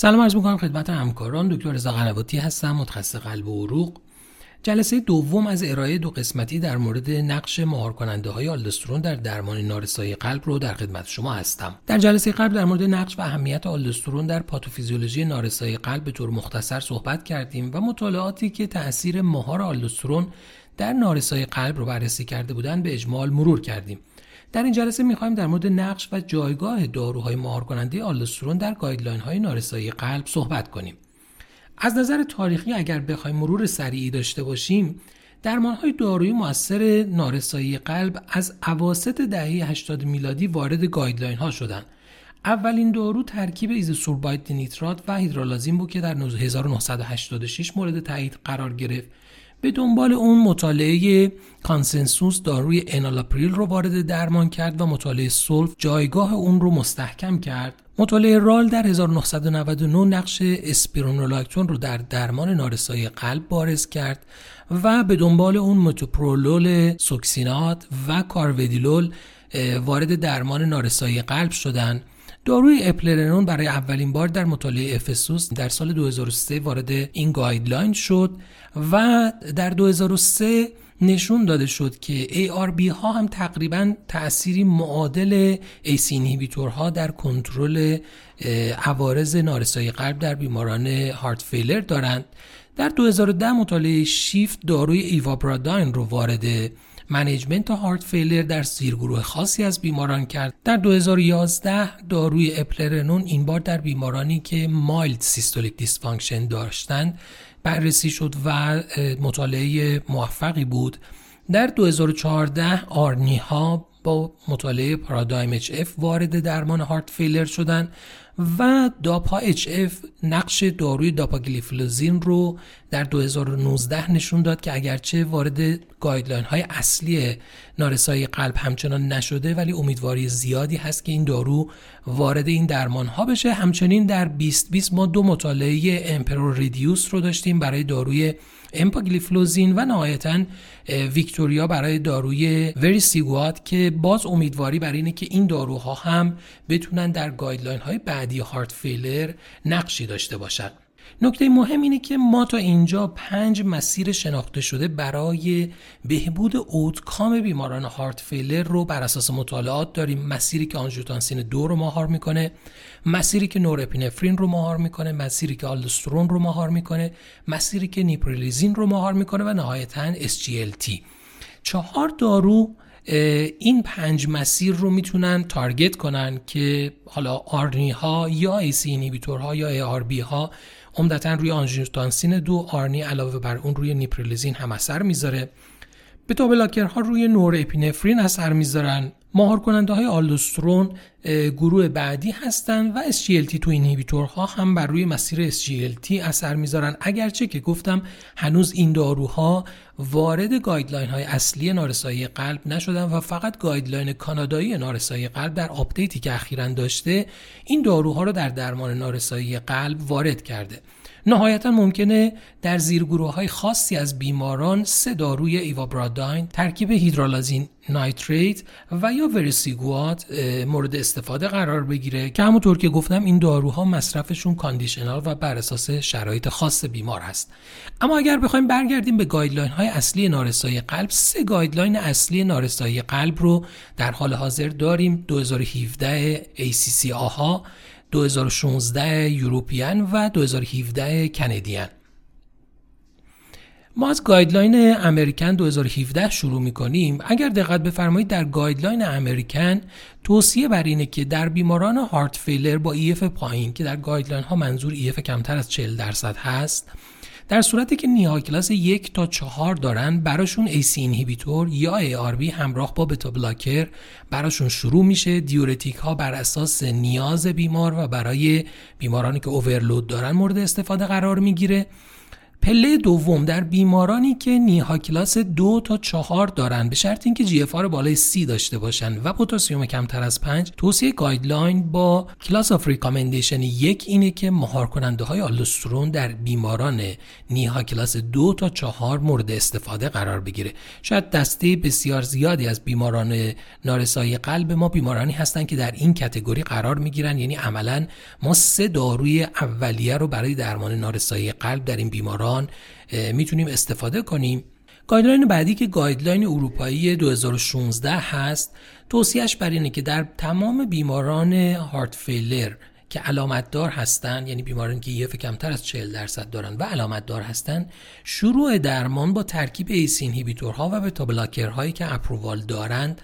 سلام عرض می‌کنم خدمت همکاران دکتر رضا قنواتی هستم متخصص قلب و عروق جلسه دوم از ارائه دو قسمتی در مورد نقش مهار کننده های آلدسترون در درمان نارسایی قلب رو در خدمت شما هستم. در جلسه قبل در مورد نقش و اهمیت آلدسترون در پاتوفیزیولوژی نارسایی قلب به طور مختصر صحبت کردیم و مطالعاتی که تاثیر مهار آلدسترون در نارسایی قلب رو بررسی کرده بودند به اجمال مرور کردیم. در این جلسه می‌خوایم در مورد نقش و جایگاه داروهای مهار کننده آلدوسترون در guideline های نارسایی قلب صحبت کنیم. از نظر تاریخی اگر بخوایم مرور سریعی داشته باشیم درمان های دارویی موثر نارسایی قلب از اواسط دهه 80 میلادی وارد guideline ها شدند. اولین دارو ترکیب ایزوسورباید نیترات و هیدرالازین بود که در 1986 مورد تایید قرار گرفت به دنبال اون مطالعه CONSENSUS داروی انالاپریل رو وارد درمان کرد و مطالعه SOLVD جایگاه اون رو مستحکم کرد. مطالعه RALES در 1999 نقش اسپیرونولاکتون رو در درمان نارسایی قلب بارز کرد و به دنبال اون متوپرولول سوکسینات و کارودیلول وارد درمان نارسایی قلب شدند داروی اپلرنون برای اولین بار در مطالعه EPHESUS در سال 2003 وارد این guideline شد و در 2003 نشون داده شد که ARB ها هم تقریبا تأثیری معادل ACE ها در کنترل عوارض نارسایی قلب در بیماران heart failure دارند. در 2010 مطالعه شیفت داروی ایوابراداین رو وارد management heart failure در زیرگروه خاصی از بیماران کرد. در 2011 داروی اپلرنون این بار در بیمارانی که mild systolic dysfunction داشتند بررسی شد و مطالعه موفقی بود. در 2014 ARNI ها با مطالعه PARADIGM-HF وارد درمان heart failure شدن. و DAPA-HF نقش داروی داپاگلیفلوزین رو در 2019 نشون داد که اگرچه وارد guideline های اصلی نارسایی قلب همچنان نشده ولی امیدواری زیادی هست که این دارو وارد این درمان ها بشه. همچنین در 2020 ما دو مطالعه EMPEROR-Reduced رو داشتیم برای داروی امپاگلیفلوزین و نهایتا VICTORIA برای داروی وریسیگوات که باز امیدواری برای اینه که این داروها هم بتونن در guideline های بعدی heart failure نقشی داشته باشند نکته مهم اینه که ما تا اینجا پنج مسیر شناخته شده برای بهبود outcome بیماران heart failure رو بر اساس مطالعات داریم. مسیری که آنژیوتانسین دو رو مهار می‌کنه مسیری که نورپینفرین رو مهار می‌کنه مسیری که آلدوسترون رو مهار می‌کنه مسیری که نیپریلیزین رو مهار می‌کنه و نهایتا SGLT چهار دارو این پنج مسیر رو می‌تونن target کنن که حالا ARNI ها یا ACE ها یا ARB ها عمدتا روی آنژیوتانسین دو ARNI علاوه بر اون روی نیپریلیزین هم اثر می‌ذاره. بتا ها روی نور اپینفرین اثر می‌ذارن. مهار کننده های آلدوسترون گروه بعدی هستند و SGLT2 inhibitor ها هم بر روی مسیر SGLT اثر می‌ذارن. اگرچه که گفتم هنوز این داروها وارد guideline های اصلی نارسایی قلب نشدن و فقط guideline کانادایی نارسایی قلب در update ی که اخیرا داشته این داروها رو در درمان نارسایی قلب وارد کرده. نهایتا ممکنه در زیرگروه های خاصی از بیماران سه داروی ایوابراداین ترکیب هیدرالازین nitrate و یا وریسیگوات مورد استفاده قرار بگیره که همونطور که گفتم این داروها مصرفشون conditional و بر اساس شرایط خاص بیمار هست. اما اگر بخوایم برگردیم به guideline های اصلی نارسایی قلب سه guideline اصلی نارسایی قلب رو در حال حاضر داریم. 2017 ACC AHA 2016 European و 2017 Canadian ما از guideline American 2017 شروع می کنیم اگر دقت بفرمایید در guideline American توصیه بر اینه که در بیماران heart failure با EF پایین که در guideline ها منظور EF کمتر از 40 درصد هست در صورتی که NYHA class یک تا چهار دارن براشون ACE inhibitor یا ARB همراه با beta blocker براشون شروع میشه. دیورتیک ها بر اساس نیاز بیمار و برای بیمارانی که overload دارن مورد استفاده قرار می‌گیره. پله دوم در بیمارانی که NYHA class دو تا چهار دارن به شرط اینکه GFR بالای سی داشته باشن و پتاسیم کمتر از 5 توصیه guideline با class of recommendation یک اینه که مهار کننده های آلدوسترون در بیماران NYHA class دو تا چهار مورد استفاده قرار بگیره. شاید دسته بسیار زیادی از بیماران نارسایی قلب ما بیمارانی هستند که در این category قرار می‌گیرن یعنی عملا ما سه داروی اولیه رو برای درمان نارسایی قلب در این بیماران می‌تونیم استفاده کنیم. guideline بعدی که guideline اروپایی 2016 هست توصیهش بر اینه که در تمام بیماران heart failure که علامت دار هستند یعنی بیمارانی که EF کمتر از 40 درصد دارن و علامت دار هستند شروع درمان با ترکیب ACE ها و بتا هایی که approval دارند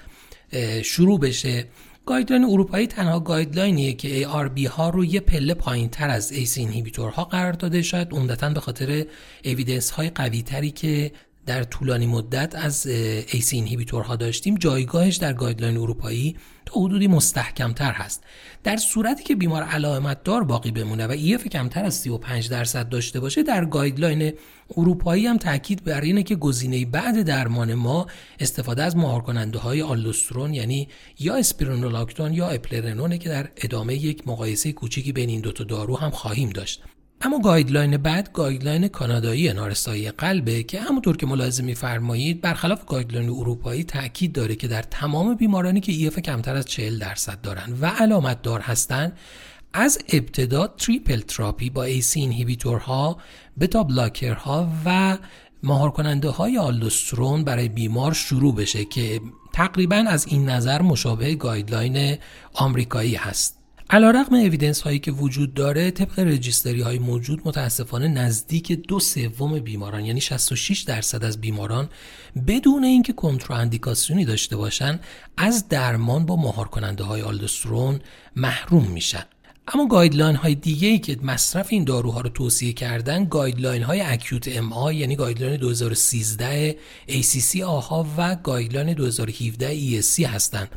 شروع بشه. guideline اروپایی تنها guideline یه که ARB ها رو یه پله پایین تر از ACE ها قرار داده شاید عمدتا به خاطر evidence های قوی تری که در طولانی مدت از ACE ها داشتیم. جایگاهش در guideline اروپایی تا حدودی مستحکمتر هست. در صورتی که بیمار علامت دار باقی بمونه و EF کمتر از 35 درصد داشته باشه در guideline اروپایی هم تاکید بر اینه که گزینه بعد درمان ما استفاده از مهار کننده های آلدوسترون یعنی یا اسپیرونولاکتون یا اپلرنونه که در ادامه یک مقایسه کوچیکی بین این دوتا دارو هم خواهیم داشت. اما guideline بعد guideline کانادایی نارسایی قلبه که همونطور که ملاحظه میفرمایید برخلاف guideline اروپایی تاکید داره که در تمام بیمارانی که EF کمتر از 40 درصد دارن و علامت دار هستند از ابتدا triple therapy با ACE inhibitor ها beta blocker ها و مهار کننده های آلدوسترون برای بیمار شروع بشه که تقریبا از این نظر مشابه guideline آمریکایی هست. رغم evidence هایی که وجود داره طبق registry های موجود متاسفانه نزدیک دو سوم بیماران یعنی 66 درصد از بیماران بدون اینکه کنتراندیکاسیونی داشته باشن از درمان با مهار کننده های آلدوسترون محروم میشن. اما guideline های دیگه ای که مصرف این داروها رو توصیه کردن guideline های acute MI یعنی guideline 2013 ACC AHA و guideline 2017 ESC هستند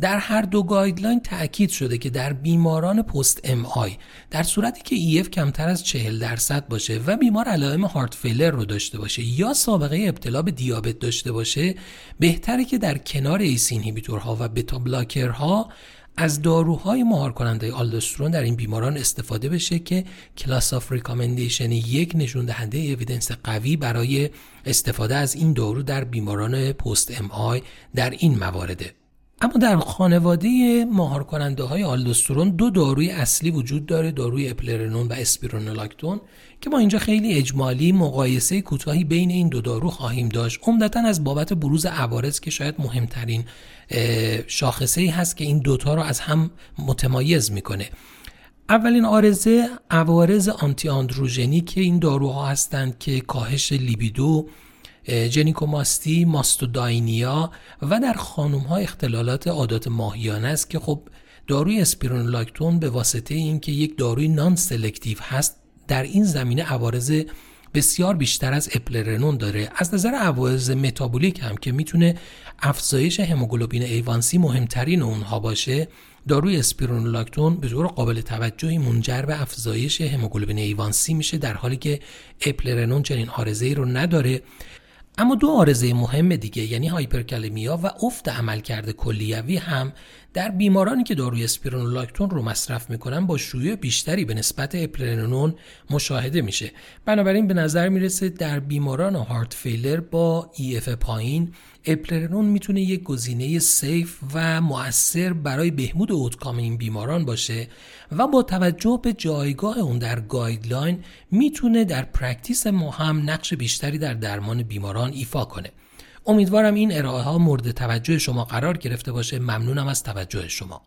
در هر دو guideline تاکید شده که در بیماران post MI در صورتی که EF کمتر از 40 درصد باشه و بیمار علائم heart failure رو داشته باشه یا سابقه ابتلا به دیابت داشته باشه بهتره که در کنار ACE inhibitor ها و beta blocker ها از داروهای مهار کننده آلدوسترون در این بیماران استفاده بشه که class of recommendation یک نشون دهنده evidence قوی برای استفاده از این دارو در بیماران post MI در این موارده اما در خانواده مهار کننده های آلدوسترون دو داروی اصلی وجود داره داروی اپلرنون و اسپیرونولاکتون که ما اینجا خیلی اجمالی مقایسه کوتاهی بین این دو دارو خواهیم داشت. عمدتا از بابت بروز عوارض که شاید مهمترین شاخصه ای هست که این دوتا رو از هم متمایز می‌کنه. اولین عارضه عوارض anti androgenic این داروها هستند که کاهش libido ژنیکوماستی mastodynia و در خانم ها اختلالات عادات ماهیانه است که خب داروی اسپیرونولاکتون به واسطه اینکه یک داروی non selective هست در این زمینه عوارض بسیار بیشتر از اپلرنون داره. از نظر عوارض متابولیک هم که می‌تونه افزایش هموگلوبین ایوانسی مهمترین اونها باشه داروی اسپیرونولاکتون به طور قابل توجهی منجر به افزایش هموگلوبین ایوانسی میشه در حالی که اپلرنون چنین عارضه ای رو نداره. اما دو عارضه مهم دیگه یعنی hyperkalemia و افت عملکرد کلیوی هم در بیمارانی که داروی اسپیرونولاکتون رو مصرف می‌کنن با شیوع بیشتری به نسبت اپلرنون مشاهده میشه. بنابراین به نظر می‌رسه در بیماران heart failure با EF پایین اپلرنون می‌تونه یک گزینه safe و مؤثر برای بهبود outcome این بیماران باشه و با توجه به جایگاه اون در guideline می‌تونه در practice ما هم نقش بیشتری در درمان بیماران ایفا کنه. امیدوارم این ارائه ها مورد توجه شما قرار گرفته باشه. ممنونم از توجه شما.